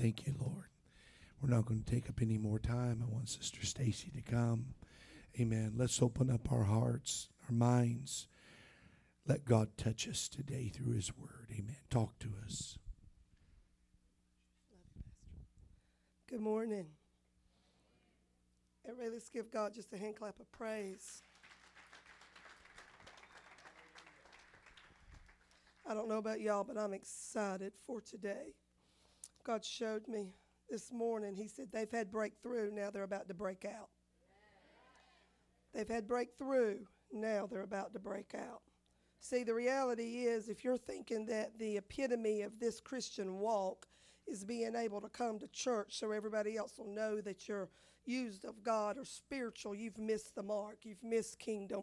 Thank you, Lord. We're not going to take up any more time. I want Sister Stacy to come. Amen. Let's open up our hearts, our minds. Let God touch us today through His Word. Amen. Talk to us. Good morning. Everybody, let's give God just a hand clap of praise. I don't know about y'all, but I'm excited for today. God showed me this morning, He said they've had breakthrough, now they're about to break out. They've had breakthrough, now they're about to break out. See, the reality is, if you're thinking that the epitome of this Christian walk is being able to come to church so everybody else will know that you're used of God or spiritual, you've missed the mark. You've missed kingdom.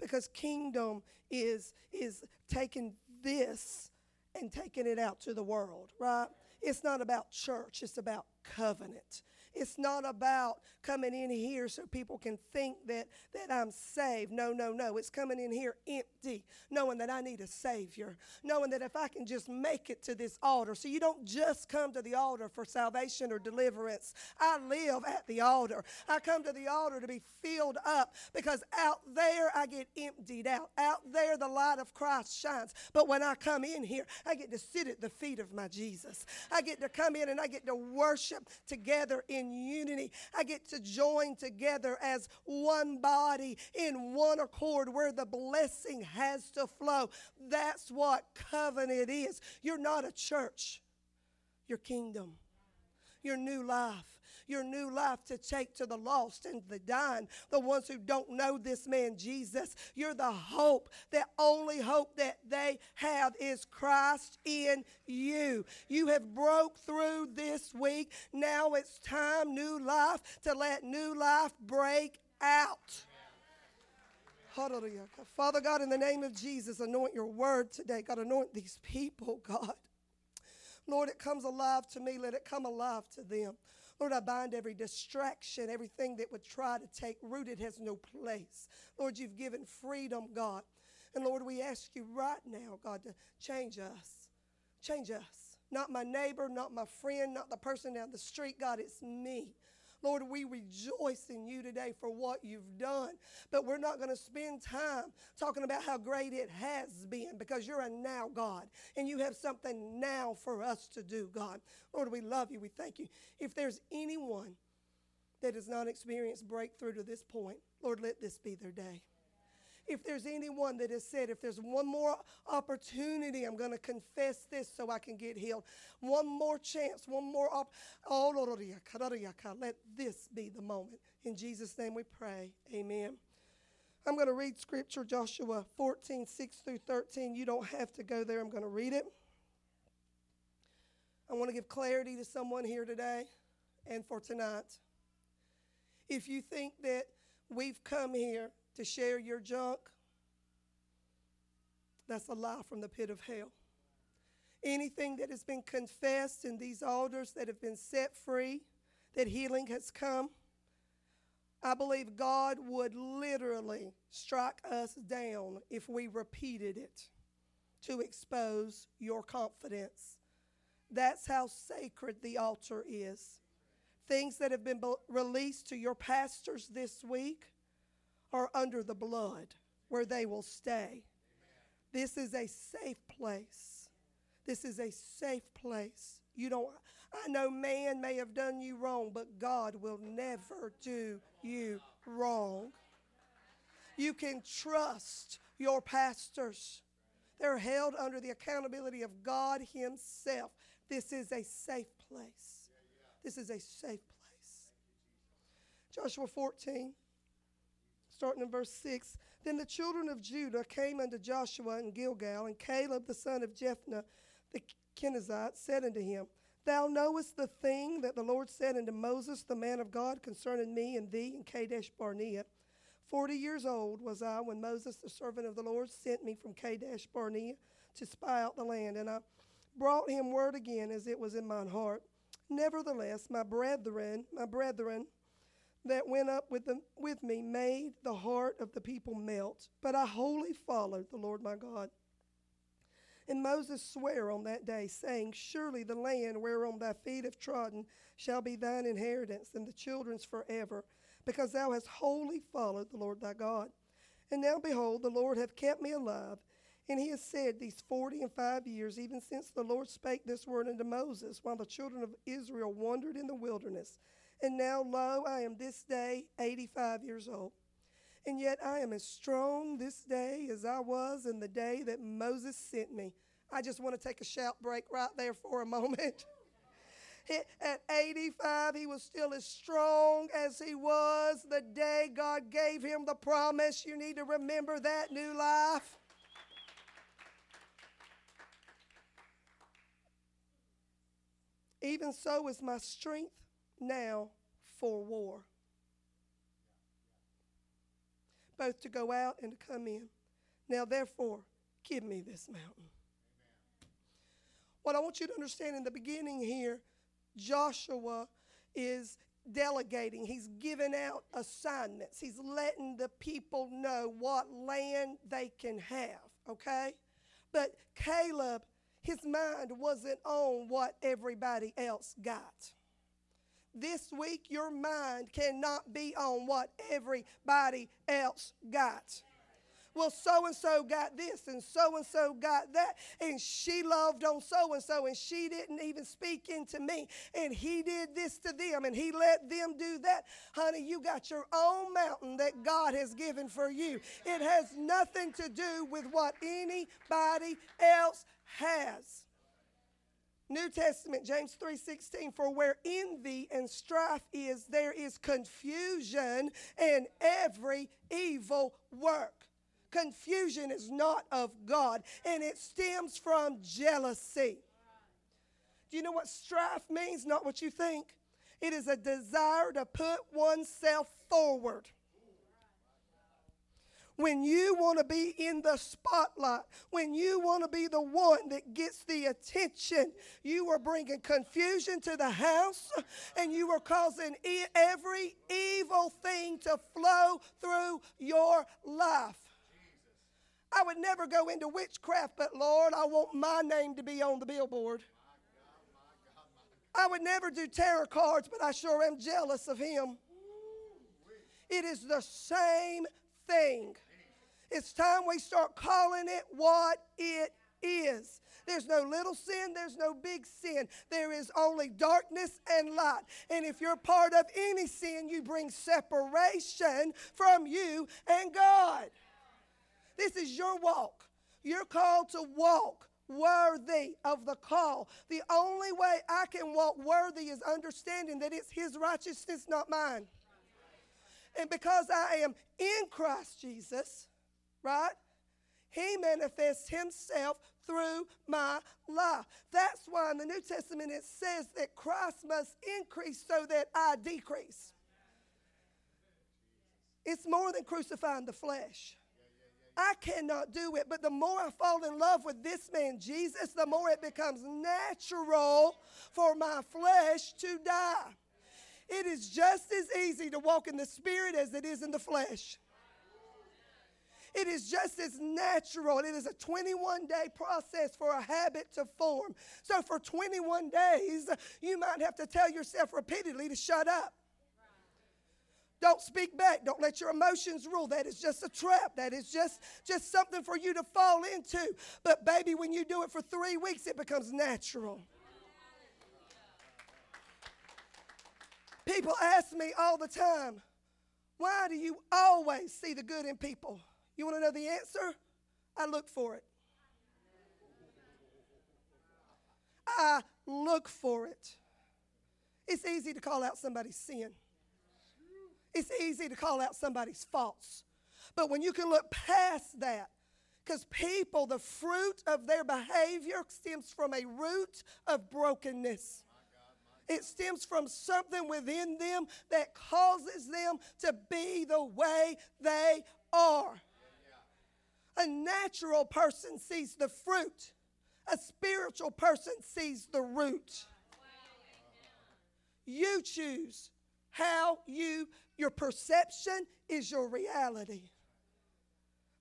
Because kingdom is is taking this and taking it out to the world, right? It's not about church, it's about covenant. It's not about coming in here so people can think that, that I'm saved. No, no, no. It's coming in here empty, knowing that I need a Savior, knowing that if I can just make it to this altar. So you don't just come to the altar for salvation or deliverance. I live at the altar. I come to the altar to be filled up because out there I get emptied out. Out there the light of Christ shines. But when I come in here, I get to sit at the feet of my Jesus. I get to come in and I get to worship together in in unity. I get to join together as one body in one accord where the blessing has to flow. That's what covenant is. You're not a church, your kingdom, your new life your new life to take to the lost and the dying, the ones who don't know this man Jesus. You're the hope. The only hope that they have is Christ in you. You have broke through this week. Now it's time, new life, to let new life break out. Hallelujah. Father God, in the name of Jesus, anoint your word today. God, anoint these people, God. Lord, it comes alive to me. Let it come alive to them. Lord, I bind every distraction, everything that would try to take root. It has no place. Lord, you've given freedom, God. And Lord, we ask you right now, God, to change us. Change us. Not my neighbor, not my friend, not the person down the street. God, it's me. Lord, we rejoice in you today for what you've done. But we're not going to spend time talking about how great it has been because you're a now God and you have something now for us to do, God. Lord, we love you. We thank you. If there's anyone that has not experienced breakthrough to this point, Lord, let this be their day if there's anyone that has said, if there's one more opportunity, I'm going to confess this so I can get healed. One more chance, one more op- oh, let this be the moment. In Jesus' name we pray. Amen. I'm going to read scripture, Joshua 14, 6 through 13. You don't have to go there. I'm going to read it. I want to give clarity to someone here today and for tonight. If you think that we've come here to share your junk, that's a lie from the pit of hell. Anything that has been confessed in these altars that have been set free, that healing has come, I believe God would literally strike us down if we repeated it to expose your confidence. That's how sacred the altar is. Things that have been released to your pastors this week are under the blood where they will stay. This is a safe place. This is a safe place. You don't I know man may have done you wrong, but God will never do you wrong. You can trust your pastors. They're held under the accountability of God Himself. This is a safe place. This is a safe place. Joshua 14 starting in verse 6. Then the children of Judah came unto Joshua in Gilgal, and Caleb the son of Jephunneh the Kenizzite said unto him, Thou knowest the thing that the Lord said unto Moses, the man of God, concerning me and thee in Kadesh Barnea. Forty years old was I when Moses, the servant of the Lord, sent me from Kadesh Barnea to spy out the land, and I brought him word again as it was in mine heart. Nevertheless, my brethren, my brethren, that went up with, them, with me made the heart of the people melt. But I wholly followed the Lord my God. And Moses sware on that day, saying, Surely the land whereon thy feet have trodden shall be thine inheritance, and the children's forever, because thou hast wholly followed the Lord thy God. And now behold, the Lord hath kept me alive, and he has said these forty and five years, even since the Lord spake this word unto Moses, while the children of Israel wandered in the wilderness. And now, lo, I am this day eighty five years old. And yet I am as strong this day as I was in the day that Moses sent me. I just want to take a shout break right there for a moment. At 85, he was still as strong as he was the day God gave him the promise. You need to remember that new life. Even so is my strength now for war. both to go out and to come in. Now, therefore, give me this mountain. What I want you to understand in the beginning here, Joshua is delegating, he's giving out assignments, he's letting the people know what land they can have, okay? But Caleb, his mind wasn't on what everybody else got this week your mind cannot be on what everybody else got. Well, so and so got this, and so and so got that, and she loved on so and so, and she didn't even speak into me, and he did this to them, and he let them do that. Honey, you got your own mountain that God has given for you. It has nothing to do with what anybody else has. New Testament, James 3:16, for where envy and strife is, there is confusion and every evil work. Confusion is not of God, and it stems from jealousy. Do you know what strife means? Not what you think. It is a desire to put oneself forward when you want to be in the spotlight, when you want to be the one that gets the attention, you are bringing confusion to the house and you are causing e- every evil thing to flow through your life. I would never go into witchcraft, but Lord, I want my name to be on the billboard. I would never do tarot cards, but I sure am jealous of him. It is the same thing. It's time we start calling it what it is. There's no little sin, there's no big sin. There is only darkness and light. And if you're part of any sin, you bring separation from you and God. This is your walk. You're called to walk worthy of the call. The only way I can walk worthy is understanding that it's His righteousness, not mine. And because I am in Christ Jesus, right? He manifests himself through my life. That's why in the New Testament it says that Christ must increase so that I decrease. It's more than crucifying the flesh. I cannot do it, but the more I fall in love with this man, Jesus, the more it becomes natural for my flesh to die. It is just as easy to walk in the spirit as it is in the flesh. It is just as natural. It is a 21 day process for a habit to form. So, for 21 days, you might have to tell yourself repeatedly to shut up. Don't speak back. Don't let your emotions rule. That is just a trap. That is just, just something for you to fall into. But, baby, when you do it for three weeks, it becomes natural. People ask me all the time, why do you always see the good in people? You want to know the answer? I look for it. I look for it. It's easy to call out somebody's sin. It's easy to call out somebody's faults. But when you can look past that, because people, the fruit of their behavior stems from a root of brokenness. It stems from something within them that causes them to be the way they are. A natural person sees the fruit, a spiritual person sees the root. You choose how you, your perception is your reality.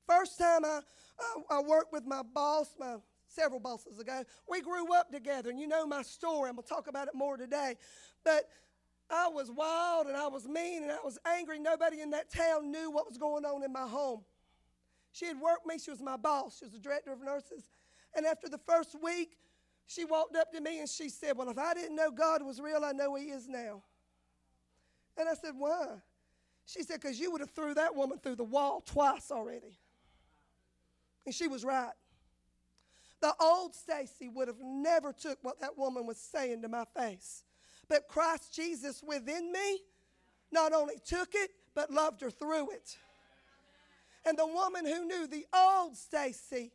First time I, I, I worked with my boss, my several bosses ago. We grew up together, and you know my story. I'm going to talk about it more today. But I was wild and I was mean and I was angry. Nobody in that town knew what was going on in my home. She had worked me, she was my boss, she was the director of nurses. And after the first week, she walked up to me and she said, Well, if I didn't know God was real, I know He is now. And I said, Why? She said, Because you would have threw that woman through the wall twice already. And she was right. The old Stacy would have never took what that woman was saying to my face. But Christ Jesus within me not only took it, but loved her through it. And the woman who knew the old Stacy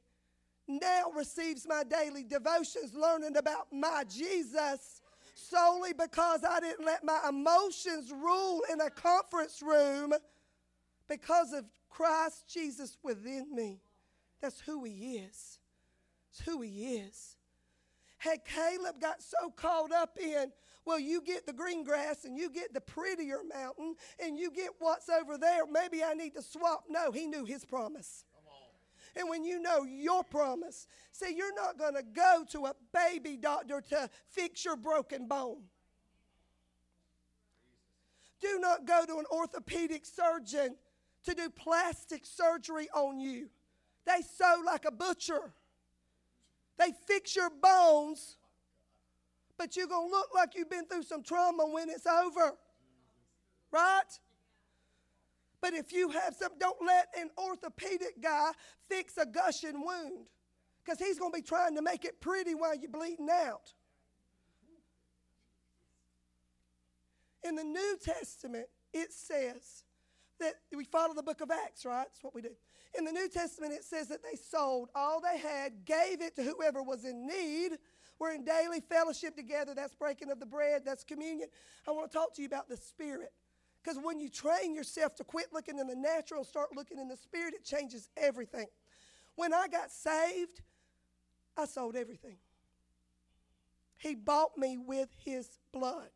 now receives my daily devotions, learning about my Jesus solely because I didn't let my emotions rule in a conference room because of Christ Jesus within me. That's who he is. It's who he is. Had Caleb got so caught up in, well, you get the green grass and you get the prettier mountain and you get what's over there, maybe I need to swap. No, he knew his promise. And when you know your promise, see, you're not going to go to a baby doctor to fix your broken bone. Do not go to an orthopedic surgeon to do plastic surgery on you. They sew like a butcher. They fix your bones, but you're going to look like you've been through some trauma when it's over. Right? But if you have some, don't let an orthopedic guy fix a gushing wound because he's going to be trying to make it pretty while you're bleeding out. In the New Testament, it says that we follow the book of Acts, right? That's what we do. In the New Testament, it says that they sold all they had, gave it to whoever was in need. We're in daily fellowship together. That's breaking of the bread, that's communion. I want to talk to you about the Spirit. Because when you train yourself to quit looking in the natural and start looking in the Spirit, it changes everything. When I got saved, I sold everything. He bought me with his blood.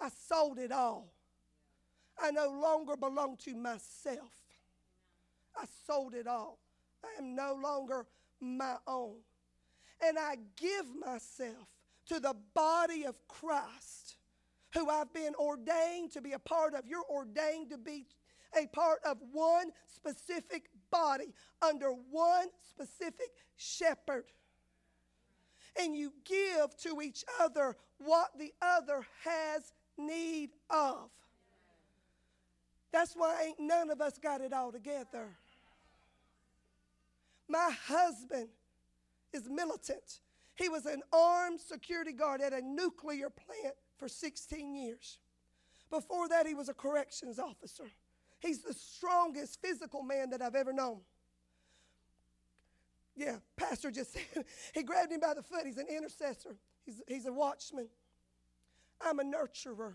I sold it all. I no longer belong to myself. I sold it all. I am no longer my own. And I give myself to the body of Christ, who I've been ordained to be a part of. You're ordained to be a part of one specific body under one specific shepherd. And you give to each other what the other has need of. That's why ain't none of us got it all together. My husband is militant. He was an armed security guard at a nuclear plant for 16 years. Before that, he was a corrections officer. He's the strongest physical man that I've ever known. Yeah, Pastor just said, he grabbed him by the foot. He's an intercessor, he's, he's a watchman. I'm a nurturer.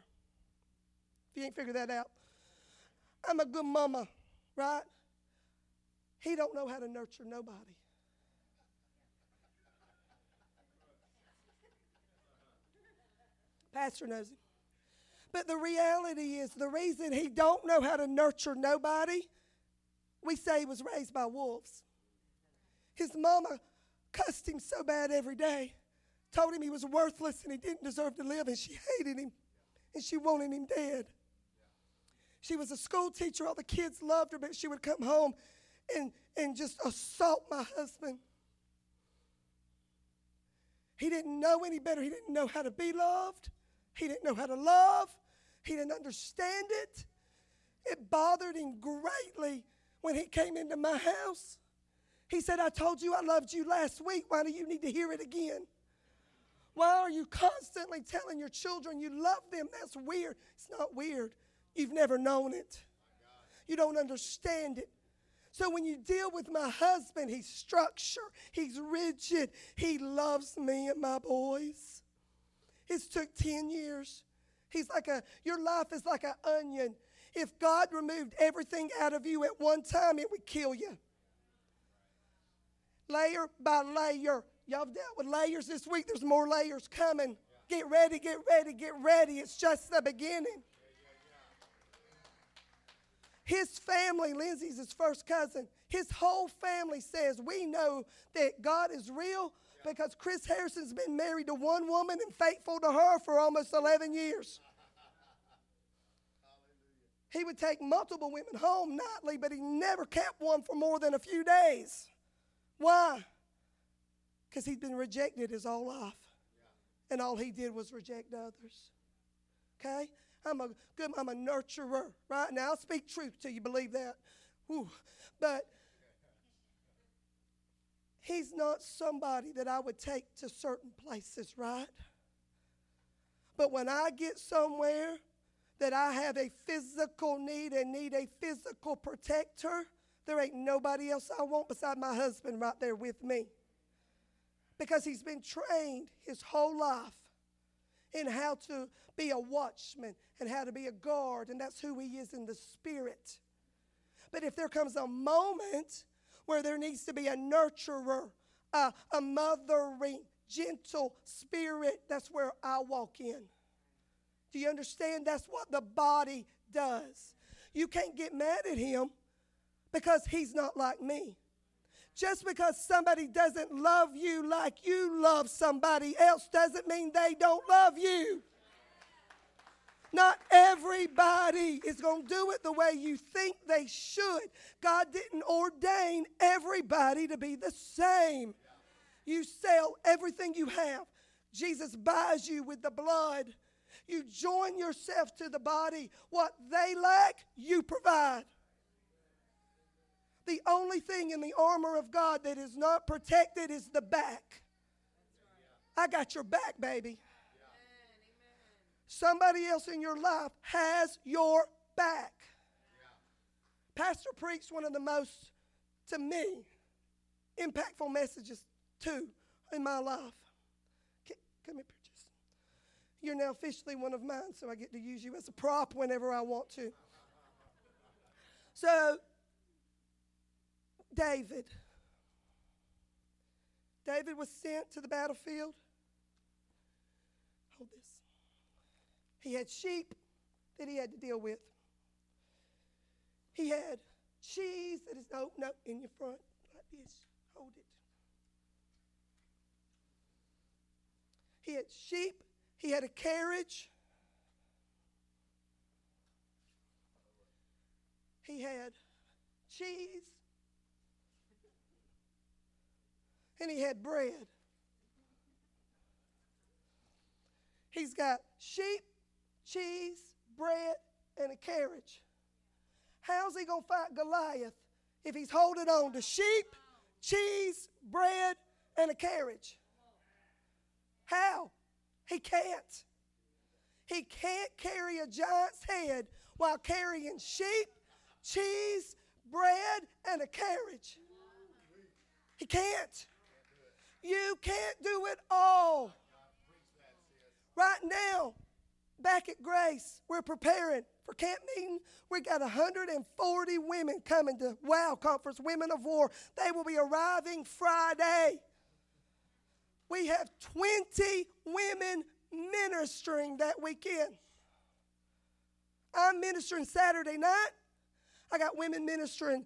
If you ain't figured that out, I'm a good mama, right? He don't know how to nurture nobody. Pastor knows him. But the reality is the reason he don't know how to nurture nobody, we say he was raised by wolves. His mama cussed him so bad every day, told him he was worthless and he didn't deserve to live, and she hated him and she wanted him dead. She was a school teacher, all the kids loved her, but she would come home and, and just assault my husband. He didn't know any better. He didn't know how to be loved. He didn't know how to love. He didn't understand it. It bothered him greatly when he came into my house. He said, I told you I loved you last week. Why do you need to hear it again? Why are you constantly telling your children you love them? That's weird. It's not weird. You've never known it, you don't understand it. So when you deal with my husband, he's structured, he's rigid, he loves me and my boys. It's took 10 years. He's like a, your life is like an onion. If God removed everything out of you at one time, it would kill you. Layer by layer. Y'all dealt with layers this week. There's more layers coming. Get ready, get ready, get ready. It's just the beginning. His family, Lindsay's his first cousin, His whole family says, We know that God is real because Chris Harrison's been married to one woman and faithful to her for almost 11 years. He would take multiple women home nightly, but he never kept one for more than a few days. Why? Because he'd been rejected his whole life. And all he did was reject others. Okay? I'm a good, I'm a nurturer, right? Now I'll speak truth to you, believe that. Whew. But he's not somebody that I would take to certain places, right? But when I get somewhere that I have a physical need and need a physical protector, there ain't nobody else I want beside my husband right there with me. Because he's been trained his whole life in how to be a watchman and how to be a guard, and that's who he is in the spirit. But if there comes a moment where there needs to be a nurturer, a, a mothering, gentle spirit, that's where I walk in. Do you understand? That's what the body does. You can't get mad at him because he's not like me. Just because somebody doesn't love you like you love somebody else doesn't mean they don't love you. Not everybody is going to do it the way you think they should. God didn't ordain everybody to be the same. You sell everything you have. Jesus buys you with the blood you join yourself to the body. What they lack, you provide. The only thing in the armor of God that is not protected is the back. I got your back, baby. Somebody else in your life has your back. Pastor preached one of the most, to me, impactful messages, too, in my life. Come here. You're now officially one of mine, so I get to use you as a prop whenever I want to. So, David. David was sent to the battlefield. Hold this. He had sheep that he had to deal with. He had cheese that is, oh, no, in your front, like this. Hold it. He had sheep he had a carriage. He had cheese. And he had bread. He's got sheep, cheese, bread, and a carriage. How's he going to fight Goliath if he's holding on to sheep, cheese, bread, and a carriage? How? He can't. He can't carry a giant's head while carrying sheep, cheese, bread, and a carriage. He can't. You can't do it all. Right now, back at Grace, we're preparing for camp meeting. We got 140 women coming to WOW Conference, Women of War. They will be arriving Friday. We have 20 women ministering that weekend. I'm ministering Saturday night. I got women ministering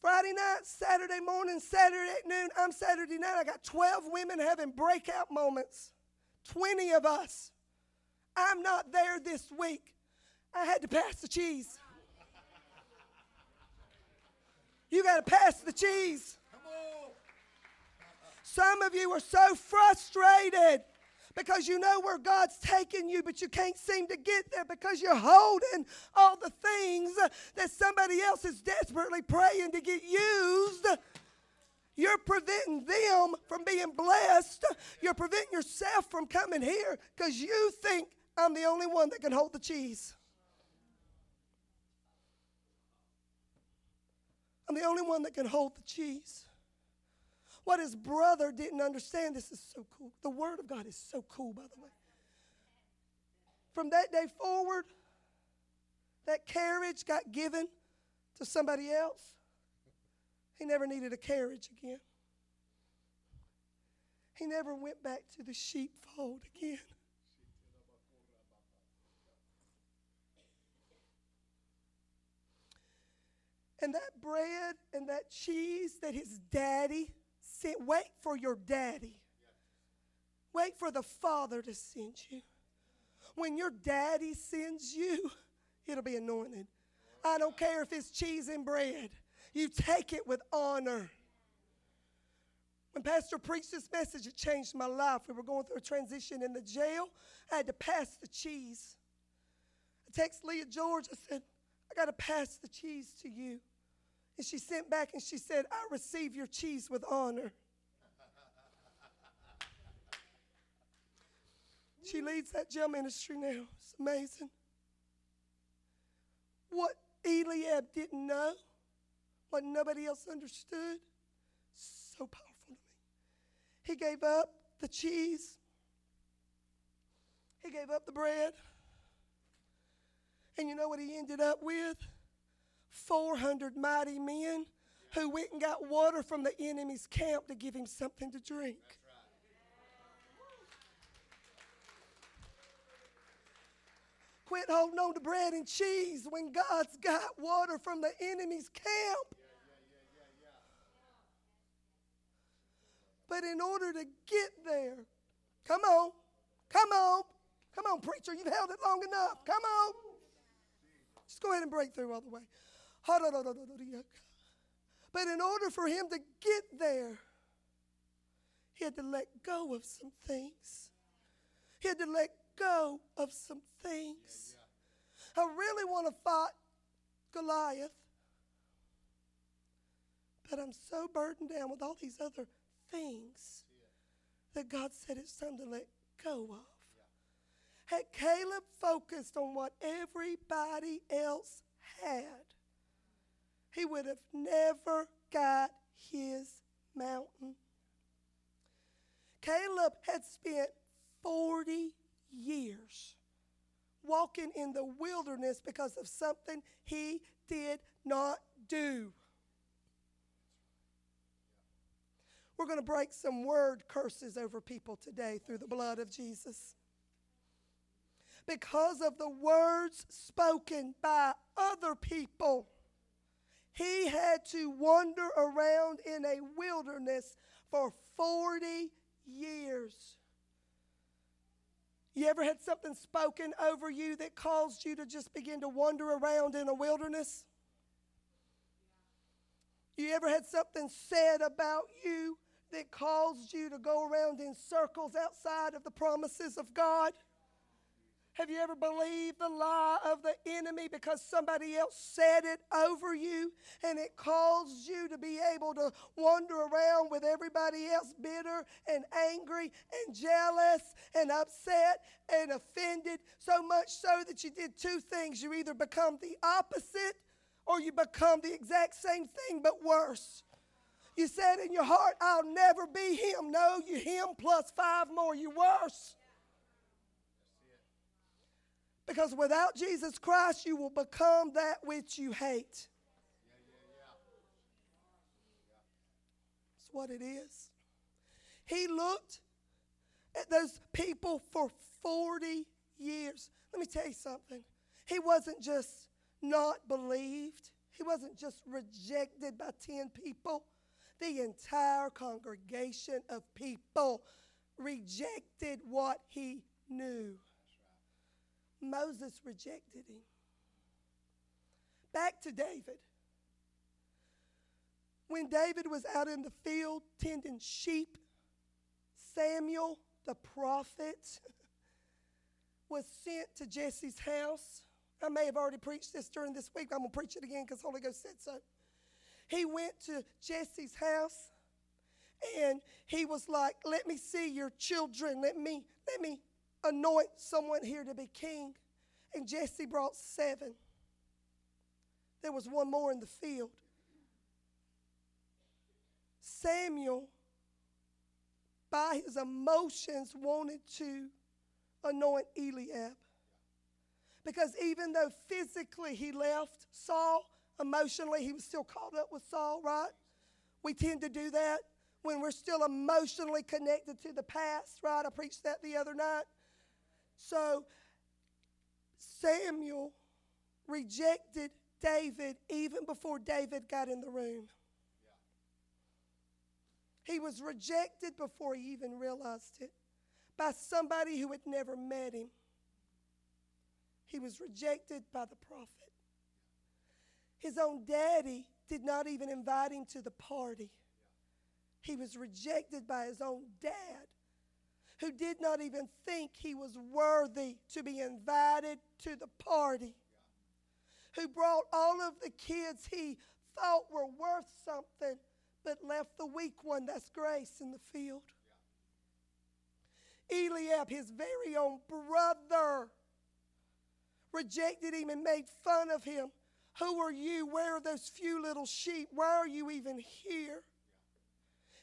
Friday night, Saturday morning, Saturday at noon. I'm Saturday night. I got 12 women having breakout moments, 20 of us. I'm not there this week. I had to pass the cheese. You got to pass the cheese. Some of you are so frustrated because you know where God's taking you, but you can't seem to get there because you're holding all the things that somebody else is desperately praying to get used. You're preventing them from being blessed. You're preventing yourself from coming here because you think I'm the only one that can hold the cheese. I'm the only one that can hold the cheese. What his brother didn't understand, this is so cool. The Word of God is so cool, by the way. From that day forward, that carriage got given to somebody else. He never needed a carriage again. He never went back to the sheepfold again. And that bread and that cheese that his daddy sent, wait for your daddy. Wait for the Father to send you. When your daddy sends you, it'll be anointed. I don't care if it's cheese and bread, you take it with honor. When Pastor preached this message, it changed my life. We were going through a transition in the jail. I had to pass the cheese. I texted Leah George. I said, I got to pass the cheese to you. And she sent back and she said, I receive your cheese with honor. She leads that jail ministry now. It's amazing. What Eliab didn't know, what nobody else understood, so powerful to me. He gave up the cheese, he gave up the bread. And you know what he ended up with? 400 mighty men who went and got water from the enemy's camp to give him something to drink. Quit holding on to bread and cheese when God's got water from the enemy's camp. But in order to get there, come on, come on, come on, preacher, you've held it long enough. Come on. Just go ahead and break through all the way. But in order for him to get there, he had to let go of some things. He had to let go of some things. I really want to fight Goliath, but I'm so burdened down with all these other things that God said it's time to let go of. Had Caleb focused on what everybody else had, he would have never got his mountain. Caleb had spent 40 years walking in the wilderness because of something he did not do. We're going to break some word curses over people today through the blood of Jesus. Because of the words spoken by other people, he had to wander around in a wilderness for 40 years. You ever had something spoken over you that caused you to just begin to wander around in a wilderness? You ever had something said about you that caused you to go around in circles outside of the promises of God? Have you ever believed the lie of the enemy because somebody else said it over you and it caused you to be able to wander around with everybody else bitter and angry and jealous and upset and offended so much so that you did two things. You either become the opposite or you become the exact same thing but worse. You said in your heart, I'll never be him. No, you him plus five more. You worse. Because without Jesus Christ, you will become that which you hate. That's what it is. He looked at those people for 40 years. Let me tell you something. He wasn't just not believed, he wasn't just rejected by 10 people. The entire congregation of people rejected what he knew. Moses rejected him. Back to David. When David was out in the field tending sheep, Samuel, the prophet, was sent to Jesse's house. I may have already preached this during this week. I'm going to preach it again because Holy Ghost said so. He went to Jesse's house and he was like, Let me see your children. Let me, let me anoint someone here to be king. And Jesse brought seven. There was one more in the field. Samuel, by his emotions, wanted to anoint Eliab. Because even though physically he left Saul, emotionally he was still caught up with Saul, right? We tend to do that when we're still emotionally connected to the past, right? I preached that the other night. So Samuel rejected David even before David got in the room. He was rejected before he even realized it by somebody who had never met him. He was rejected by the prophet. His own daddy did not even invite him to the party. He was rejected by his own dad, who did not even think he was worthy to be invited to the party, who brought all of the kids he thought were worth something, but left the weak one, that's grace, in the field. Eliab, his very own brother, rejected him and made fun of him. Who are you? Where are those few little sheep? Why are you even here?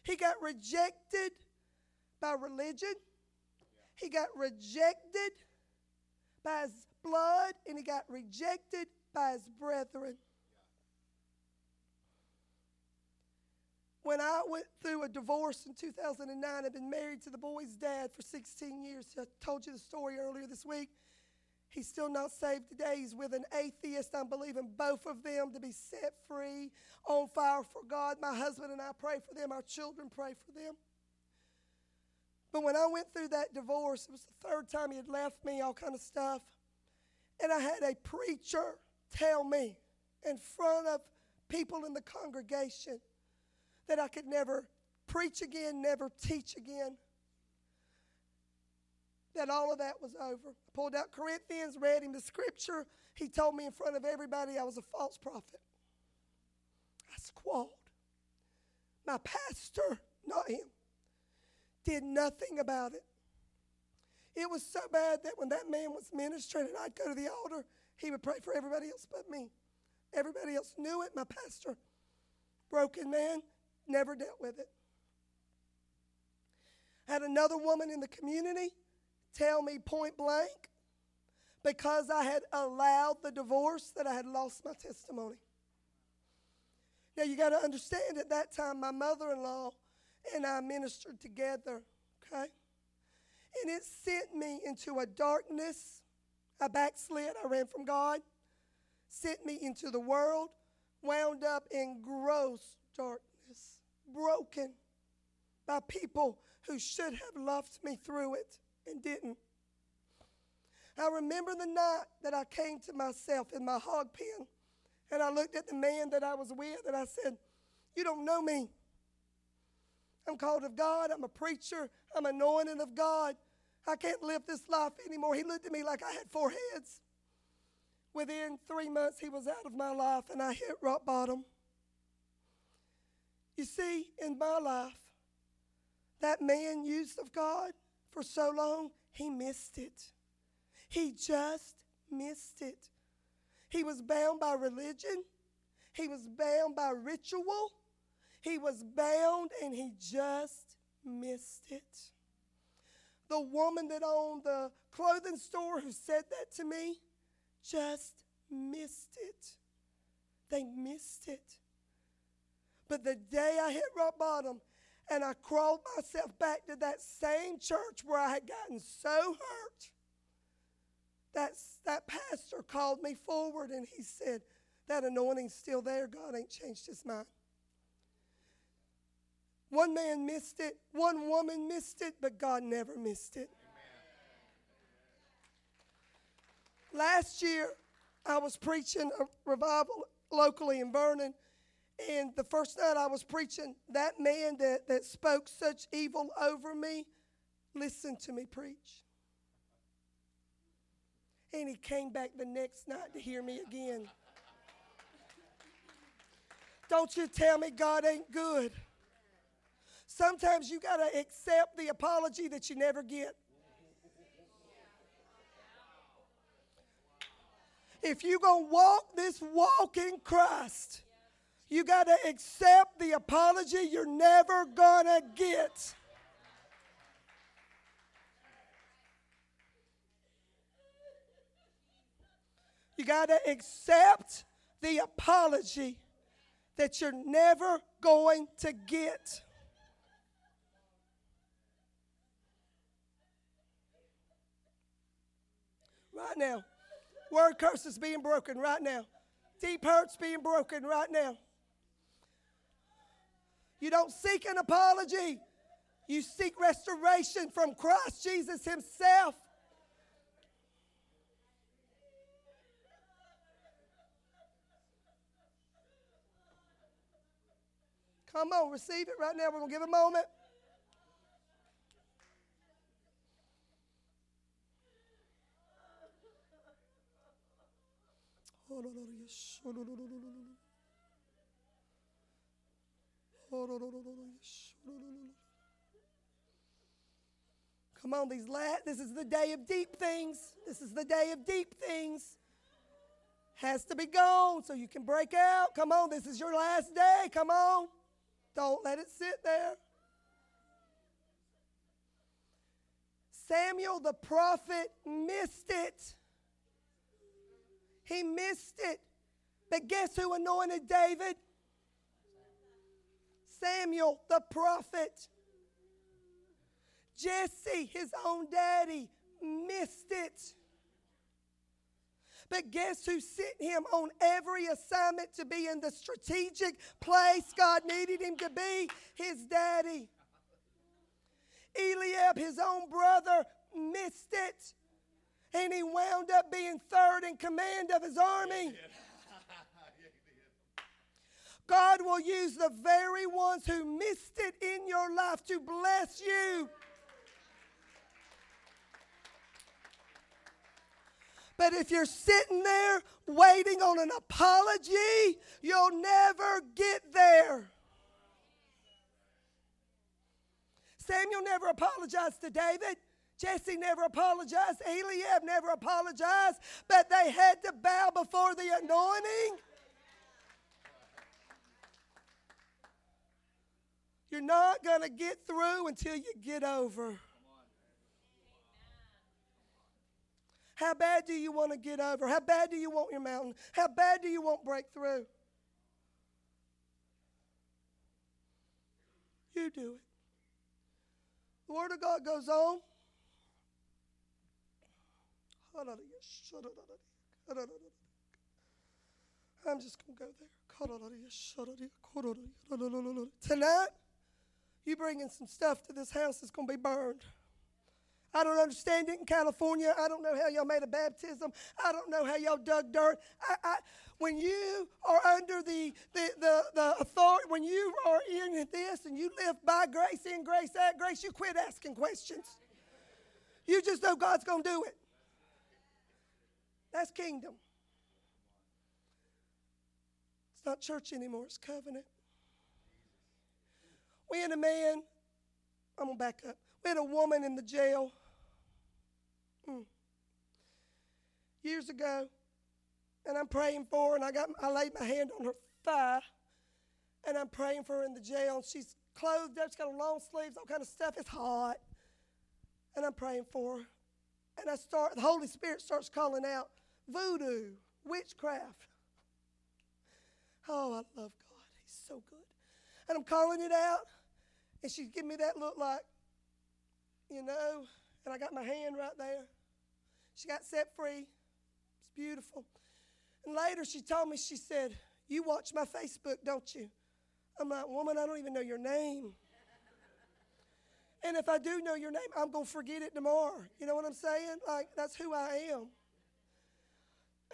He got rejected by religion. He got rejected by his blood, and he got rejected by his brethren. When I went through a divorce in 2009, I've been married to the boy's dad for 16 years. I told you the story earlier this week. He's still not saved today. He's with an atheist. I'm believing both of them to be set free, on fire for God. My husband and I pray for them. Our children pray for them. But when I went through that divorce, it was the third time he had left me, all kind of stuff. And I had a preacher tell me in front of people in the congregation that I could never preach again, never teach again that all of that was over. I pulled out Corinthians, read him the scripture. He told me in front of everybody I was a false prophet. I squalled. My pastor, not him, did nothing about it. It was so bad that when that man was ministering and I'd go to the altar, he would pray for everybody else but me. Everybody else knew it. My pastor, broken man, never dealt with it. Had another woman in the community tell me point blank because I had allowed the divorce that I had lost my testimony. Now you got to understand at that time my mother-in-law and I ministered together, okay? And it sent me into a darkness. I backslid, I ran from God, sent me into the world, wound up in gross darkness, broken by people who should have loved me through it and didn't. I remember the night that I came to myself in my hog pen and I looked at the man that I was with and I said, You don't know me. I'm called of God. I'm a preacher. I'm anointed of God. I can't live this life anymore. He looked at me like I had four heads. Within three months, he was out of my life and I hit rock bottom. You see, in my life, that man used of God for so long, he missed it. He just missed it. He was bound by religion, he was bound by ritual, he was bound and he just missed it. The woman that owned the clothing store who said that to me just missed it. They missed it. But the day I hit rock bottom, and I crawled myself back to that same church where I had gotten so hurt. That, that pastor called me forward and he said, That anointing's still there. God ain't changed his mind. One man missed it, one woman missed it, but God never missed it. Amen. Last year, I was preaching a revival locally in Vernon, and the first night I was preaching, that man that, that spoke such evil over me listened to me preach. And he came back the next night to hear me again. Don't you tell me God ain't good. Sometimes you got to accept the apology that you never get. If you're going to walk this walk in Christ, you got to accept the apology you're never going to get. You got to accept the apology that you're never going to get. Right now. Word curses being broken right now. Deep hurts being broken right now. You don't seek an apology. You seek restoration from Christ Jesus Himself. Come on, receive it right now. We're going to give a moment. Come on, these la- this is the day of deep things. This is the day of deep things. Has to be gone so you can break out. Come on, this is your last day. Come on. Don't let it sit there. Samuel the prophet missed it. He missed it. But guess who anointed David? Samuel the prophet. Jesse, his own daddy, missed it. But guess who sent him on every assignment to be in the strategic place God needed him to be? His daddy. Eliab, his own brother, missed it. And he wound up being third in command of his army. God will use the very ones who missed it in your life to bless you. But if you're sitting there waiting on an apology, you'll never get there. Samuel never apologized to David. Jesse never apologized. Eliab never apologized. But they had to bow before the anointing. You're not going to get through until you get over. How bad do you want to get over? How bad do you want your mountain? How bad do you want breakthrough? You do it. The Word of God goes on. I'm just going to go there. Tonight, you bringing some stuff to this house that's going to be burned. I don't understand it in California. I don't know how y'all made a baptism. I don't know how y'all dug dirt. I, I, when you are under the, the, the, the authority, when you are in this and you live by grace, in grace, at grace, you quit asking questions. You just know God's going to do it. That's kingdom. It's not church anymore, it's covenant. We had a man, I'm going to back up. We had a woman in the jail mm, years ago, and I'm praying for her, and I, got, I laid my hand on her thigh, and I'm praying for her in the jail, and she's clothed up, she's got long sleeves, all kind of stuff. It's hot. And I'm praying for her. And I start, the Holy Spirit starts calling out voodoo, witchcraft. Oh, I love God. He's so good. And I'm calling it out, and she's giving me that look like, you know, and I got my hand right there. She got set free. It's beautiful. And later she told me, she said, You watch my Facebook, don't you? I'm like, Woman, I don't even know your name. And if I do know your name, I'm going to forget it tomorrow. You know what I'm saying? Like, that's who I am.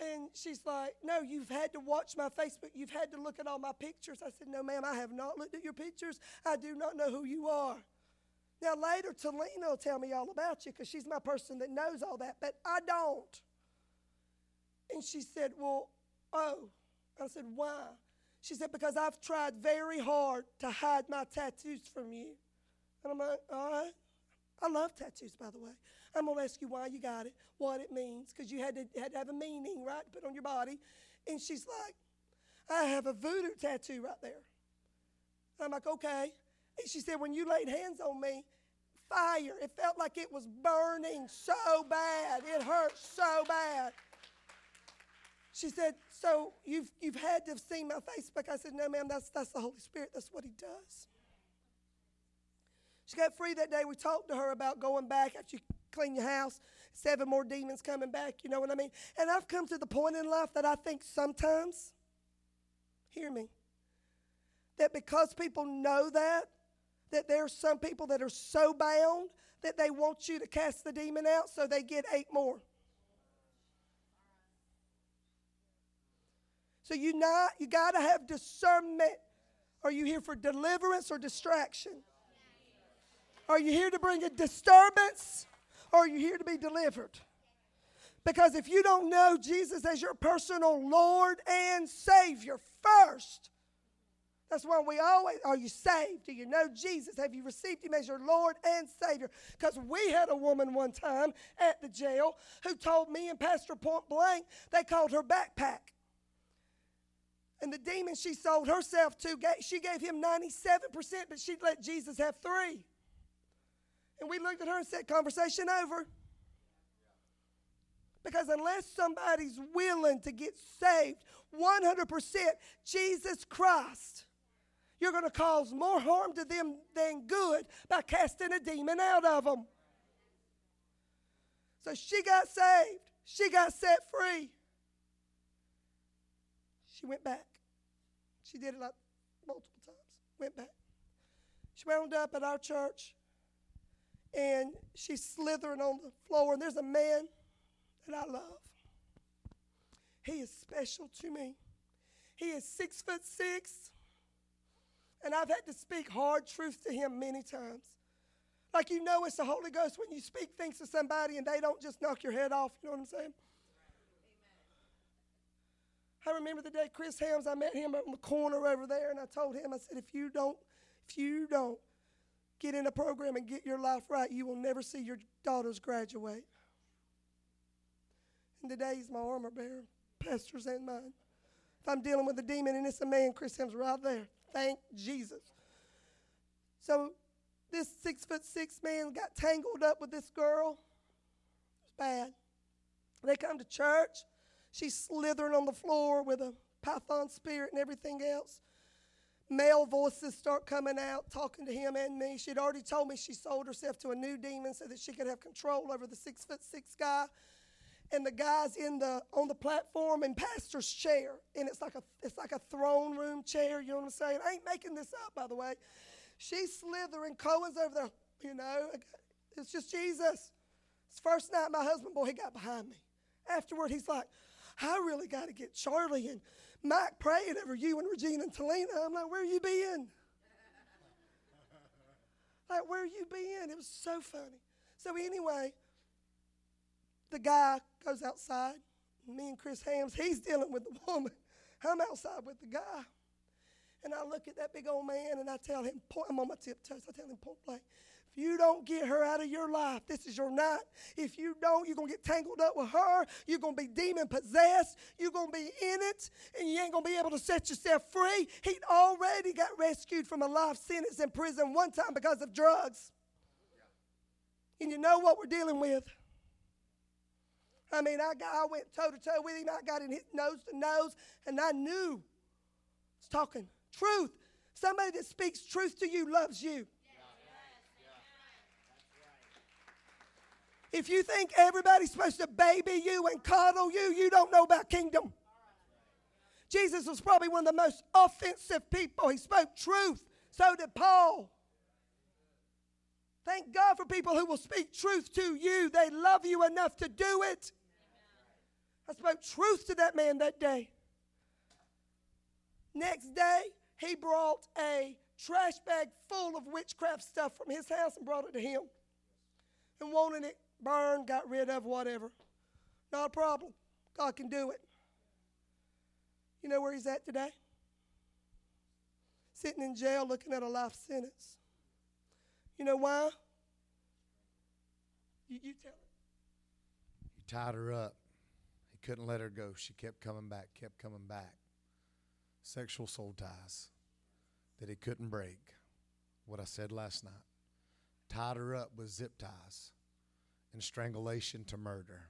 And she's like, No, you've had to watch my Facebook. You've had to look at all my pictures. I said, No, ma'am, I have not looked at your pictures. I do not know who you are. Now, later, Talina will tell me all about you because she's my person that knows all that, but I don't. And she said, Well, oh. I said, Why? She said, Because I've tried very hard to hide my tattoos from you. And I'm like, All right. I love tattoos, by the way. I'm going to ask you why you got it, what it means, because you had to, had to have a meaning, right, to put on your body. And she's like, I have a voodoo tattoo right there. I'm like, okay. And she said, When you laid hands on me, fire, it felt like it was burning so bad. It hurt so bad. She said, So you've, you've had to have seen my Facebook. I said, No, ma'am, that's, that's the Holy Spirit. That's what He does. She got free that day. We talked to her about going back after clean your house. Seven more demons coming back, you know what I mean? And I've come to the point in life that I think sometimes Hear me. That because people know that, that there are some people that are so bound that they want you to cast the demon out, so they get eight more. So you not you got to have discernment. Are you here for deliverance or distraction? Are you here to bring a disturbance or are you here to be delivered? Because if you don't know Jesus as your personal Lord and Savior first, that's why we always are you saved? Do you know Jesus? Have you received him as your Lord and Savior? Because we had a woman one time at the jail who told me and Pastor Point Blank they called her backpack. And the demon she sold herself to, she gave him 97%, but she'd let Jesus have three. And we looked at her and said, Conversation over. Because unless somebody's willing to get saved 100%, Jesus Christ, you're going to cause more harm to them than good by casting a demon out of them. So she got saved, she got set free. She went back. She did it like multiple times. Went back. She wound up at our church and she's slithering on the floor, and there's a man that I love. He is special to me. He is six foot six, and I've had to speak hard truth to him many times. Like you know, it's the Holy Ghost when you speak things to somebody and they don't just knock your head off. You know what I'm saying? I remember the day Chris Helms, I met him on the corner over there, and I told him, I said, if you don't, if you don't get in a program and get your life right, you will never see your daughters graduate. And today he's my armor bearer, pastors and mine. If I'm dealing with a demon and it's a man, Chris Helms right there. Thank Jesus. So this six foot six man got tangled up with this girl. It's bad. They come to church. She's slithering on the floor with a python spirit and everything else male voices start coming out talking to him and me. She'd already told me she sold herself to a new demon so that she could have control over the six foot six guy. And the guy's in the on the platform in pastor's chair, and it's like a it's like a throne room chair. You know what I'm saying? I ain't making this up, by the way. She's slithering. Cohen's over there. You know, it's just Jesus. It's first night my husband boy he got behind me. Afterward, he's like, I really got to get Charlie and Mike praying over you and Regina and Talina. I'm like, where you been? like, where you been? It was so funny. So anyway, the guy goes outside. Me and Chris Helms, he's dealing with the woman. I'm outside with the guy. And I look at that big old man and I tell him, I'm on my tiptoes. I tell him point blank, you don't get her out of your life, this is your night. If you don't, you're going to get tangled up with her. You're going to be demon possessed. You're going to be in it, and you ain't going to be able to set yourself free. He'd already got rescued from a life sentence in prison one time because of drugs. And you know what we're dealing with? I mean, I, got, I went toe to toe with him. I got in his nose to nose, and I knew. It's talking truth. Somebody that speaks truth to you loves you. If you think everybody's supposed to baby you and coddle you, you don't know about kingdom. Jesus was probably one of the most offensive people. He spoke truth. So did Paul. Thank God for people who will speak truth to you. They love you enough to do it. I spoke truth to that man that day. Next day, he brought a trash bag full of witchcraft stuff from his house and brought it to him and wanted it burned, got rid of, whatever. Not a problem. God can do it. You know where he's at today? Sitting in jail looking at a life sentence. You know why? You, you tell it. He tied her up. He couldn't let her go. She kept coming back, kept coming back. Sexual soul ties that he couldn't break. What I said last night. Tied her up with zip ties and strangulation to murder.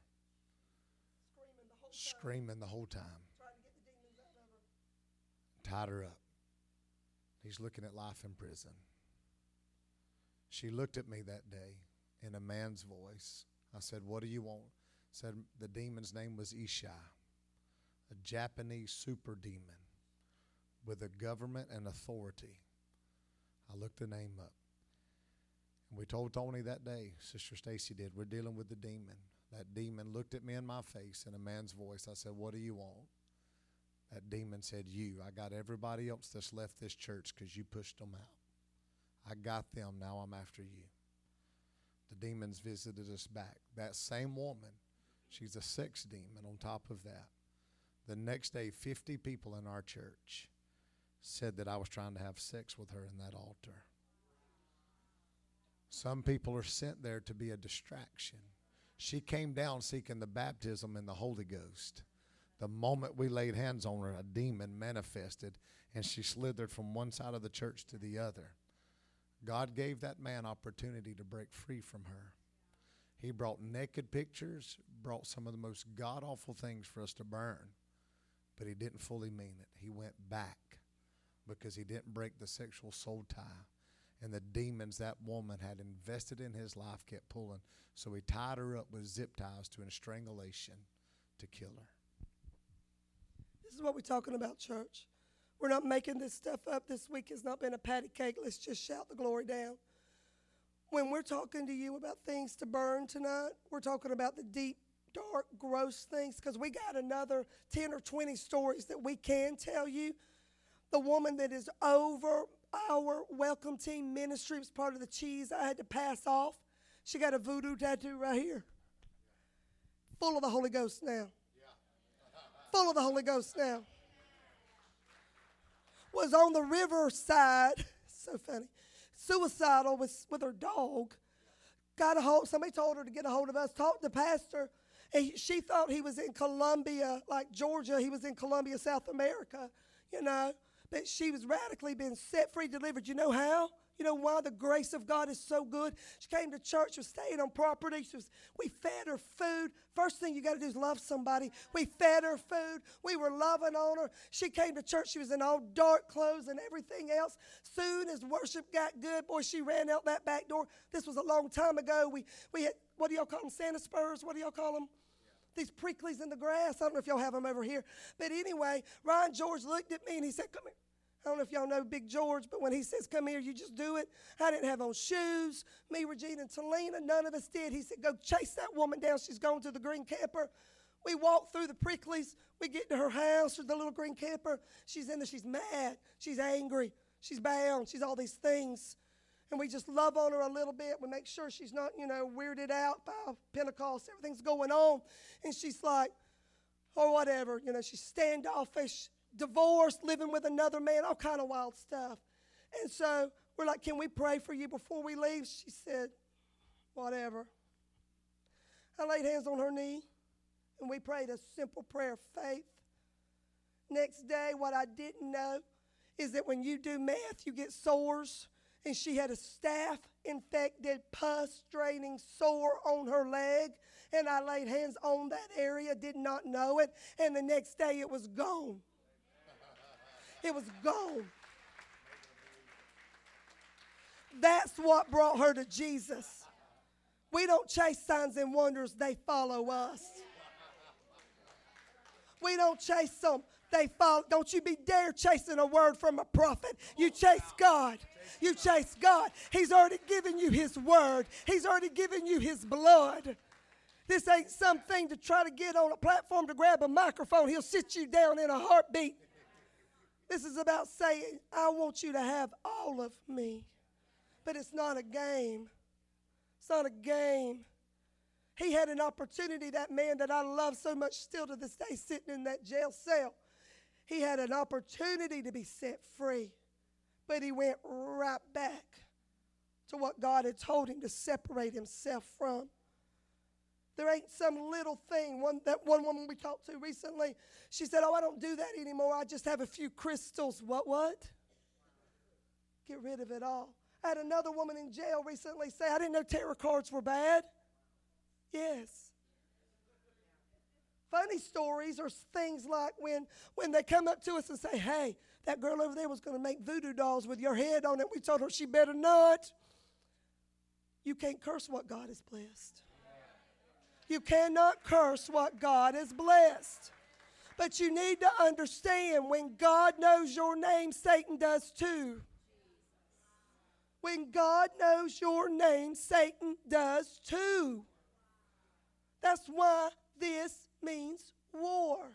Screaming the whole time. Tied her up. He's looking at life in prison. She looked at me that day in a man's voice. I said, What do you want? Said the demon's name was Isha, a Japanese super demon. with a government and authority. I looked the name up. And we told Tony that day, Sister Stacy did, we're dealing with the demon. That demon looked at me in my face in a man's voice. I said, What do you want? That demon said, You. I got everybody else that's left this church because you pushed them out. I got them. Now I'm after you. The demons visited us back. That same woman, she's a sex demon on top of that. The next day, 50 people in our church said that I was trying to have sex with her in that altar. Some people are sent there to be a distraction. She came down seeking the baptism in the Holy Ghost. The moment we laid hands on her, a demon manifested and she slithered from one side of the church to the other. God gave that man opportunity to break free from her. He brought naked pictures, brought some of the most god awful things for us to burn, but he didn't fully mean it. He went back because he didn't break the sexual soul tie. And the demons that woman had invested in his life kept pulling. So he tied her up with zip ties to an strangulation to kill her. This is what we're talking about, church. We're not making this stuff up. This week has not been a patty cake. Let's just shout the glory down. When we're talking to you about things to burn tonight, we're talking about the deep, dark, gross things because we got another 10 or 20 stories that we can tell you. The woman that is over our welcome team ministry was part of the cheese I had to pass off. She got a voodoo tattoo right here. Full of the Holy Ghost now. Full of the Holy Ghost now was on the riverside. so funny. Suicidal with, with her dog. Got a hold, somebody told her to get a hold of us, talked to pastor. And she thought he was in Columbia, like Georgia. He was in Colombia, South America, you know. But she was radically being set free, delivered. You know how? You know why the grace of God is so good? She came to church, was staying on property. She was, we fed her food. First thing you got to do is love somebody. We fed her food. We were loving on her. She came to church. She was in all dark clothes and everything else. Soon as worship got good, boy, she ran out that back door. This was a long time ago. We, we had, what do y'all call them? Santa spurs? What do y'all call them? These pricklies in the grass. I don't know if y'all have them over here. But anyway, Ryan George looked at me and he said, Come here. I don't know if y'all know Big George, but when he says, Come here, you just do it. I didn't have on shoes. Me, Regina, and Talina, none of us did. He said, Go chase that woman down. She's going to the green camper. We walk through the pricklies. We get to her house or the little green camper. She's in there. She's mad. She's angry. She's bound. She's all these things. And we just love on her a little bit. We make sure she's not, you know, weirded out by Pentecost. Everything's going on. And she's like, or whatever. You know, she's standoffish divorced, living with another man, all kind of wild stuff. And so we're like, Can we pray for you before we leave? She said, Whatever. I laid hands on her knee and we prayed a simple prayer of faith. Next day, what I didn't know is that when you do math, you get sores. And she had a staph infected, pus draining sore on her leg. And I laid hands on that area, did not know it. And the next day, it was gone. It was gone. That's what brought her to Jesus. We don't chase signs and wonders, they follow us. We don't chase them, they follow. Don't you be dare chasing a word from a prophet. You chase God. You chase God. He's already given you His word, He's already given you His blood. This ain't something to try to get on a platform to grab a microphone. He'll sit you down in a heartbeat. This is about saying, I want you to have all of me. But it's not a game. It's not a game. He had an opportunity, that man that I love so much still to this day, sitting in that jail cell. He had an opportunity to be set free, but he went right back to what God had told him to separate himself from. There ain't some little thing. One that one woman we talked to recently, she said, "Oh, I don't do that anymore. I just have a few crystals." What? What? Get rid of it all. I had another woman in jail recently say, "I didn't know tarot cards were bad." Yes. Funny stories are things like when when they come up to us and say, "Hey, that girl over there was going to make voodoo dolls with your head on it." We told her she better not. You can't curse what God has blessed. You cannot curse what God has blessed. But you need to understand when God knows your name, Satan does too. When God knows your name, Satan does too. That's why this means war.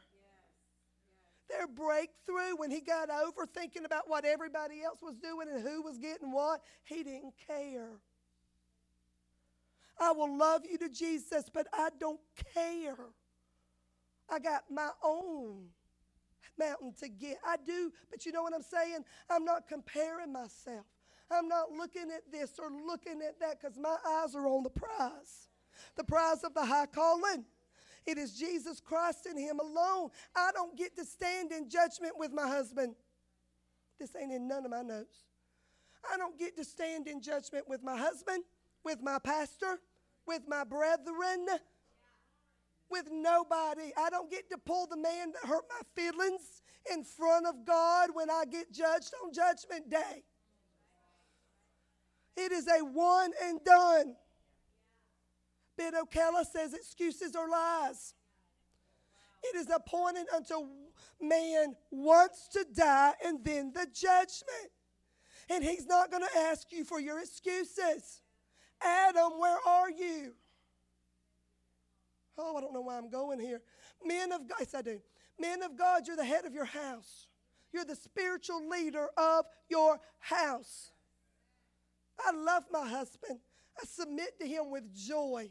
Their breakthrough, when he got over thinking about what everybody else was doing and who was getting what, he didn't care. I will love you to Jesus, but I don't care. I got my own mountain to get. I do, but you know what I'm saying? I'm not comparing myself. I'm not looking at this or looking at that because my eyes are on the prize the prize of the high calling. It is Jesus Christ and Him alone. I don't get to stand in judgment with my husband. This ain't in none of my notes. I don't get to stand in judgment with my husband, with my pastor, with my brethren, with nobody. I don't get to pull the man that hurt my feelings in front of God when I get judged on Judgment Day. It is a one and done. Ben O'Kelly says excuses are lies. It is appointed unto man once to die and then the judgment. And he's not going to ask you for your excuses. Adam, where are you? Oh, I don't know why I'm going here. Men of God, yes, I do. Men of God, you're the head of your house. You're the spiritual leader of your house. I love my husband. I submit to him with joy.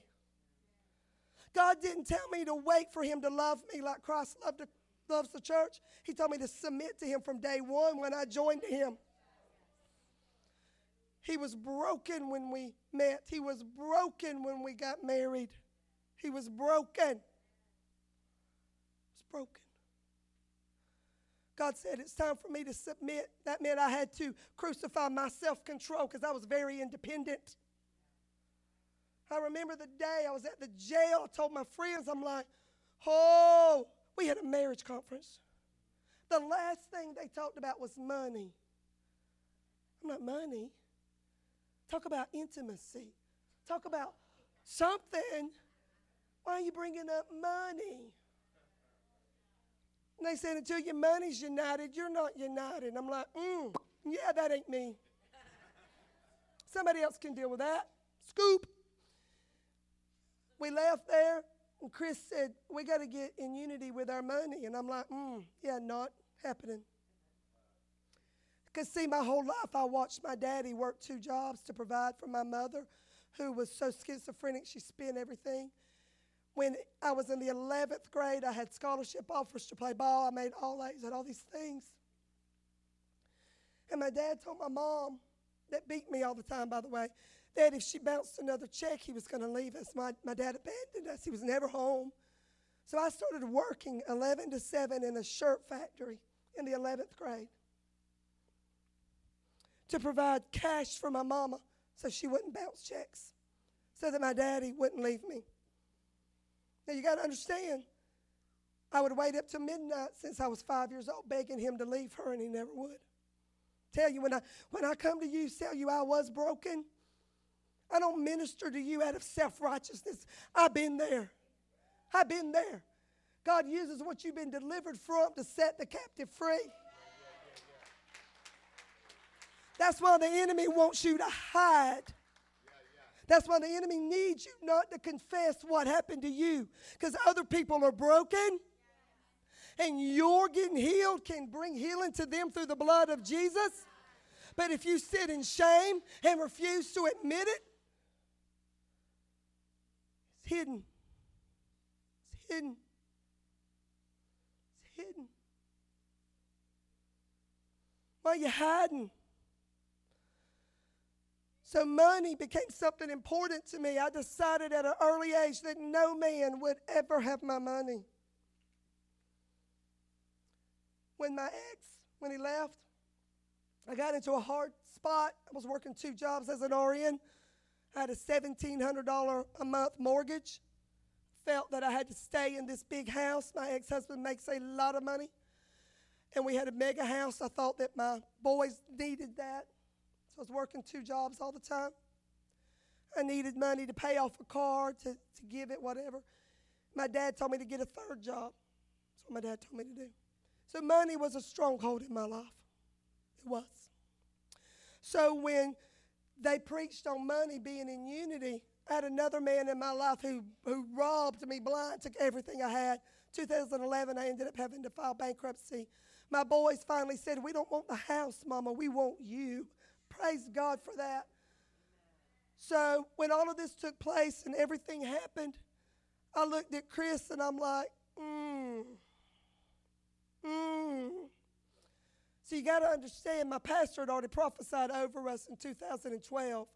God didn't tell me to wait for him to love me like Christ loved, loves the church. He told me to submit to him from day one when I joined him. He was broken when we met. He was broken when we got married. He was broken. He was broken. God said, It's time for me to submit. That meant I had to crucify my self control because I was very independent. I remember the day I was at the jail. I told my friends, I'm like, oh, we had a marriage conference. The last thing they talked about was money. I'm not money. Talk about intimacy. Talk about something. Why are you bringing up money? And they said, until your money's united, you're not united. I'm like, mm, yeah, that ain't me. Somebody else can deal with that. Scoop. We left there, and Chris said, We got to get in unity with our money. And I'm like, mm, yeah, not happening. Because, see, my whole life I watched my daddy work two jobs to provide for my mother, who was so schizophrenic she spent everything. When I was in the 11th grade, I had scholarship offers to play ball. I made all A's, had all these things. And my dad told my mom, that beat me all the time, by the way, that if she bounced another check, he was going to leave us. My, my dad abandoned us, he was never home. So I started working 11 to 7 in a shirt factory in the 11th grade to provide cash for my mama so she wouldn't bounce checks, so that my daddy wouldn't leave me. Now you got to understand, I would wait up to midnight since I was five years old begging him to leave her, and he never would. Tell you when I when I come to you, tell you I was broken. I don't minister to you out of self righteousness. I've been there. I've been there. God uses what you've been delivered from to set the captive free. That's why the enemy wants you to hide. That's why the enemy needs you not to confess what happened to you because other people are broken and you're getting healed can bring healing to them through the blood of Jesus. But if you sit in shame and refuse to admit it, hidden. It's hidden. It's hidden. Why are you hiding? So money became something important to me. I decided at an early age that no man would ever have my money. When my ex, when he left, I got into a hard spot. I was working two jobs as an RN. I had a $1,700 a month mortgage. Felt that I had to stay in this big house. My ex husband makes a lot of money. And we had a mega house. I thought that my boys needed that. So I was working two jobs all the time. I needed money to pay off a car, to, to give it, whatever. My dad told me to get a third job. That's what my dad told me to do. So money was a stronghold in my life. It was. So when they preached on money being in unity, I had another man in my life who, who robbed me blind, took everything I had. 2011, I ended up having to file bankruptcy. My boys finally said, We don't want the house, Mama. We want you. Praise God for that. So when all of this took place and everything happened, I looked at Chris and I'm like, mm, mm. So you got to understand, my pastor had already prophesied over us in 2012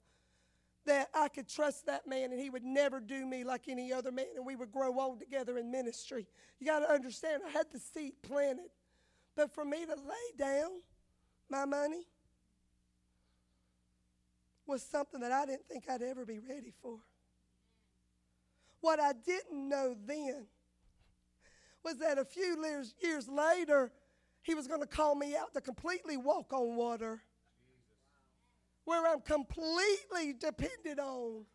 that I could trust that man and he would never do me like any other man and we would grow old together in ministry. You got to understand, I had the seed planted. But for me to lay down my money was something that I didn't think I'd ever be ready for. What I didn't know then was that a few years, years later, he was going to call me out to completely walk on water where I'm completely dependent on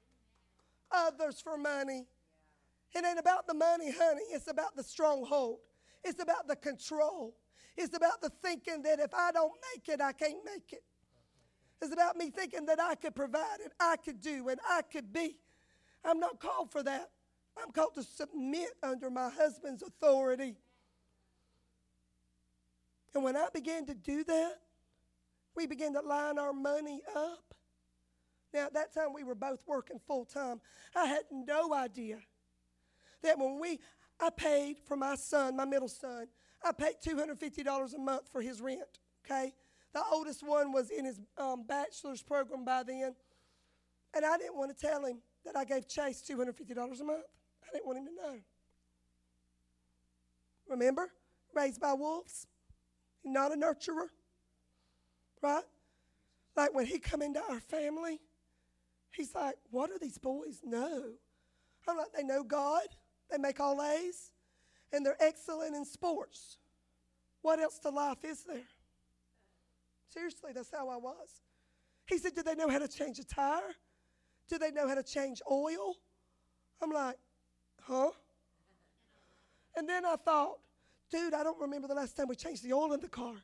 others for money. It ain't about the money, honey. It's about the stronghold. It's about the control. It's about the thinking that if I don't make it, I can't make it. It's about me thinking that I could provide and I could do and I could be. I'm not called for that. I'm called to submit under my husband's authority. And when I began to do that, we began to line our money up. Now, at that time, we were both working full time. I had no idea that when we, I paid for my son, my middle son, I paid $250 a month for his rent, okay? The oldest one was in his um, bachelor's program by then. And I didn't want to tell him that I gave Chase $250 a month. I didn't want him to know. Remember? Raised by wolves. Not a nurturer. Right? Like when he come into our family, he's like, what do these boys know? I'm like, they know God. They make all A's. And they're excellent in sports. What else to life is there? Seriously, that's how I was. He said, Do they know how to change a tire? Do they know how to change oil? I'm like, Huh? And then I thought, Dude, I don't remember the last time we changed the oil in the car.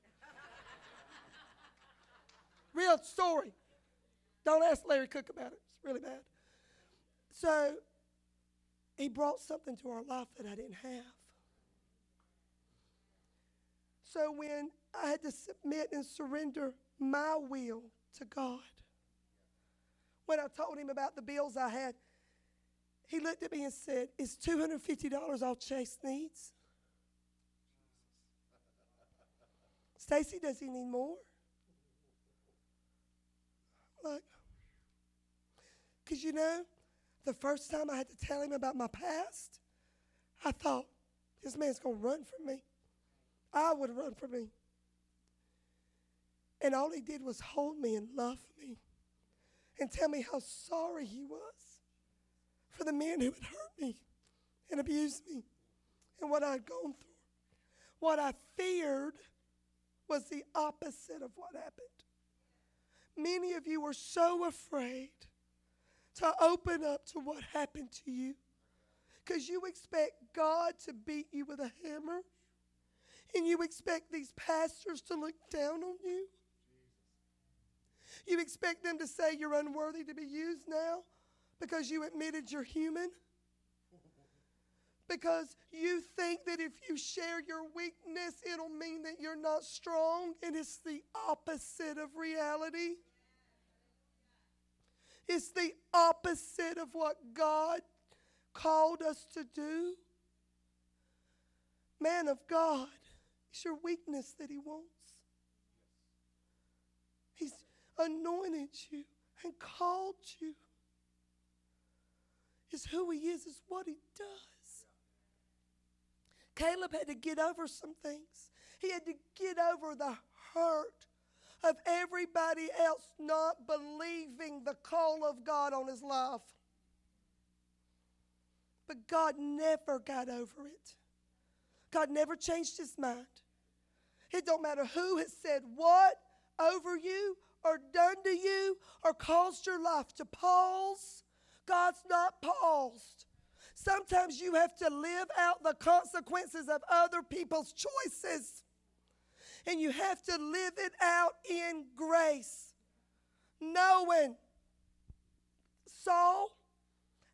Real story. Don't ask Larry Cook about it. It's really bad. So he brought something to our life that I didn't have. So when I had to submit and surrender my will to God, when I told him about the bills I had, he looked at me and said, Is $250 all Chase needs? Stacy, does he need more? Like, because you know, the first time I had to tell him about my past, I thought, this man's going to run from me. I would run from me. And all he did was hold me and love me and tell me how sorry he was for the men who had hurt me and abused me and what I'd gone through. What I feared was the opposite of what happened. Many of you were so afraid to open up to what happened to you because you expect God to beat you with a hammer and you expect these pastors to look down on you. You expect them to say you're unworthy to be used now because you admitted you're human. Because you think that if you share your weakness, it'll mean that you're not strong, and it's the opposite of reality. It's the opposite of what God called us to do. Man of God, it's your weakness that He wants. He's anointed you and called you. It's who He is, it's what He does. Caleb had to get over some things. He had to get over the hurt of everybody else not believing the call of God on his life. But God never got over it. God never changed his mind. It don't matter who has said what over you or done to you or caused your life to pause. God's not paused. Sometimes you have to live out the consequences of other people's choices. And you have to live it out in grace. Knowing Saul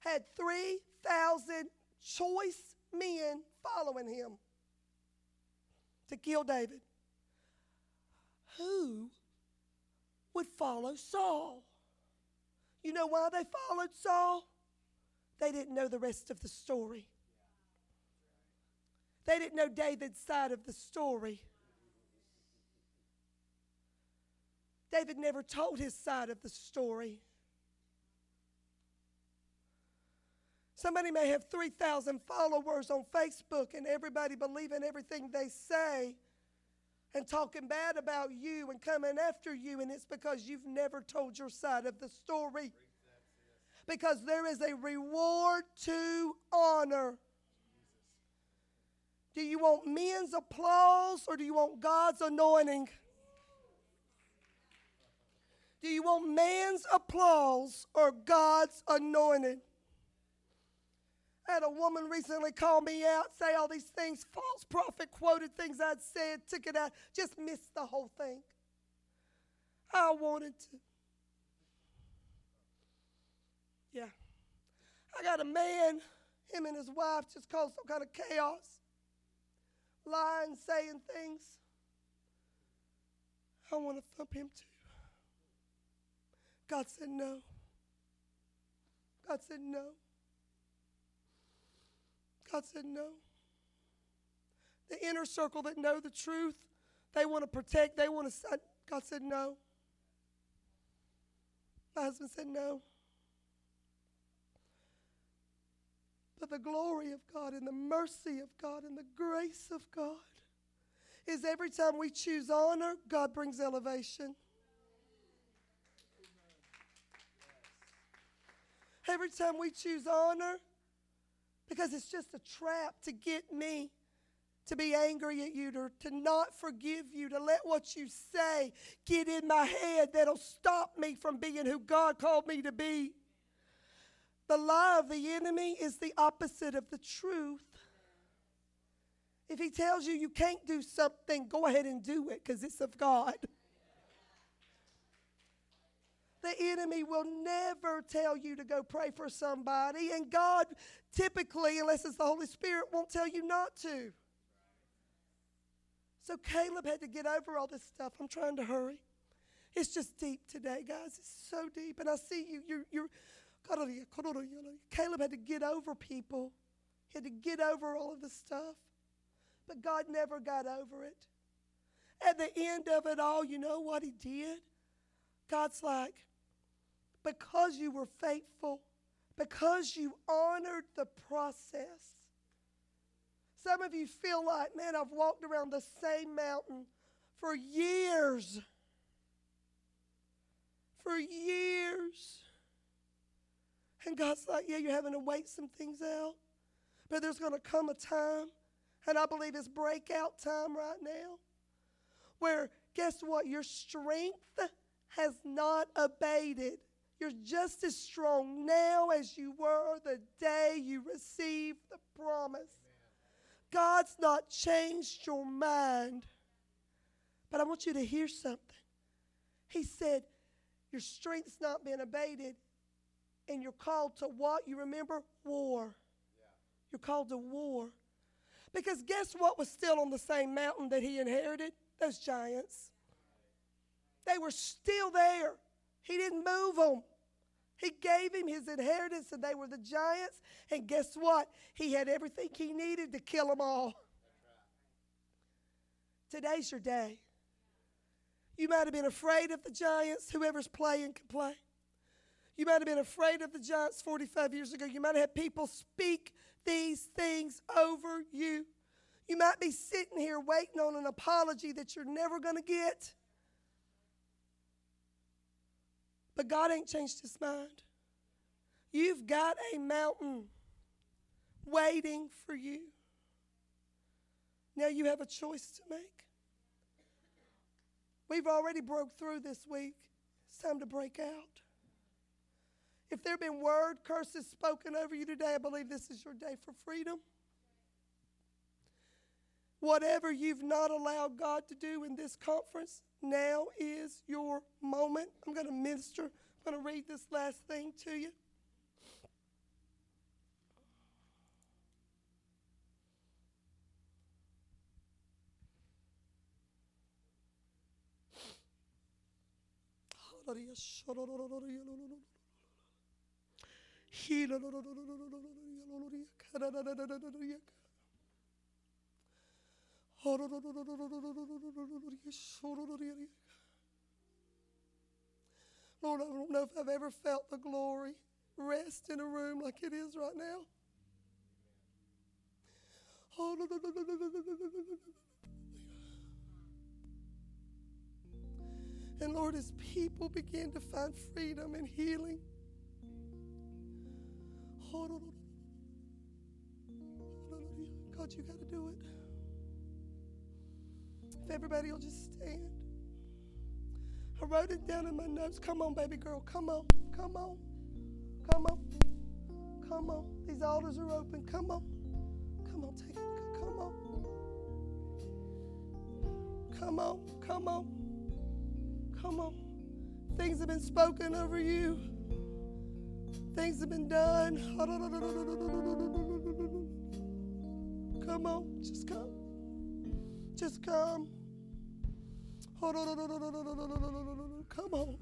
had 3,000 choice men following him to kill David. Who would follow Saul? You know why they followed Saul? They didn't know the rest of the story. They didn't know David's side of the story. David never told his side of the story. Somebody may have 3,000 followers on Facebook and everybody believing everything they say and talking bad about you and coming after you, and it's because you've never told your side of the story. Because there is a reward to honor. Do you want men's applause or do you want God's anointing? Do you want man's applause or God's anointing? I had a woman recently call me out, say all these things, false prophet quoted things I'd said, took it out, just missed the whole thing. I wanted to. Yeah. I got a man, him and his wife just caused some kind of chaos, lying, saying things. I want to thump him too. God said no. God said no. God said, No. The inner circle that know the truth, they want to protect, they want to. God said, No. My husband said, No. The glory of God and the mercy of God and the grace of God is every time we choose honor, God brings elevation. Every time we choose honor, because it's just a trap to get me to be angry at you, to, to not forgive you, to let what you say get in my head that'll stop me from being who God called me to be. The lie of the enemy is the opposite of the truth. If he tells you you can't do something, go ahead and do it because it's of God. The enemy will never tell you to go pray for somebody, and God typically, unless it's the Holy Spirit, won't tell you not to. So Caleb had to get over all this stuff. I'm trying to hurry. It's just deep today, guys. It's so deep. And I see you, you're, you're Caleb had to get over people. He had to get over all of the stuff. But God never got over it. At the end of it all, you know what he did? God's like, because you were faithful, because you honored the process. Some of you feel like, man, I've walked around the same mountain for years. For years. And God's like, yeah, you're having to wait some things out. But there's going to come a time, and I believe it's breakout time right now, where guess what? Your strength has not abated. You're just as strong now as you were the day you received the promise. God's not changed your mind. But I want you to hear something. He said, Your strength's not been abated, and you're called to what? You remember? War. You're called to war. Because guess what was still on the same mountain that he inherited? Those giants. They were still there. He didn't move them. He gave him his inheritance, and they were the giants. And guess what? He had everything he needed to kill them all. Today's your day. You might have been afraid of the giants. Whoever's playing can play. You might have been afraid of the giants 45 years ago. You might have had people speak these things over you. You might be sitting here waiting on an apology that you're never going to get. But God ain't changed his mind. You've got a mountain waiting for you. Now you have a choice to make. We've already broke through this week. It's time to break out. If there have been word curses spoken over you today, I believe this is your day for freedom. Whatever you've not allowed God to do in this conference, now is your moment. I'm going to minister. I'm going to read this last thing to you. Lord, I don't know if I've ever felt the glory rest in a room like it is right now. And Lord, as people begin to find freedom and healing, God, you got to do it. If everybody will just stand. I wrote it down in my notes. Come on, baby girl. Come on. Come on. Come on. Come on. These altars are open. Come on. Come on, take it. Come on. Come on. Come on. Come on. Things have been spoken over you. Things have been done. Come on. Just come. Just come. Come on.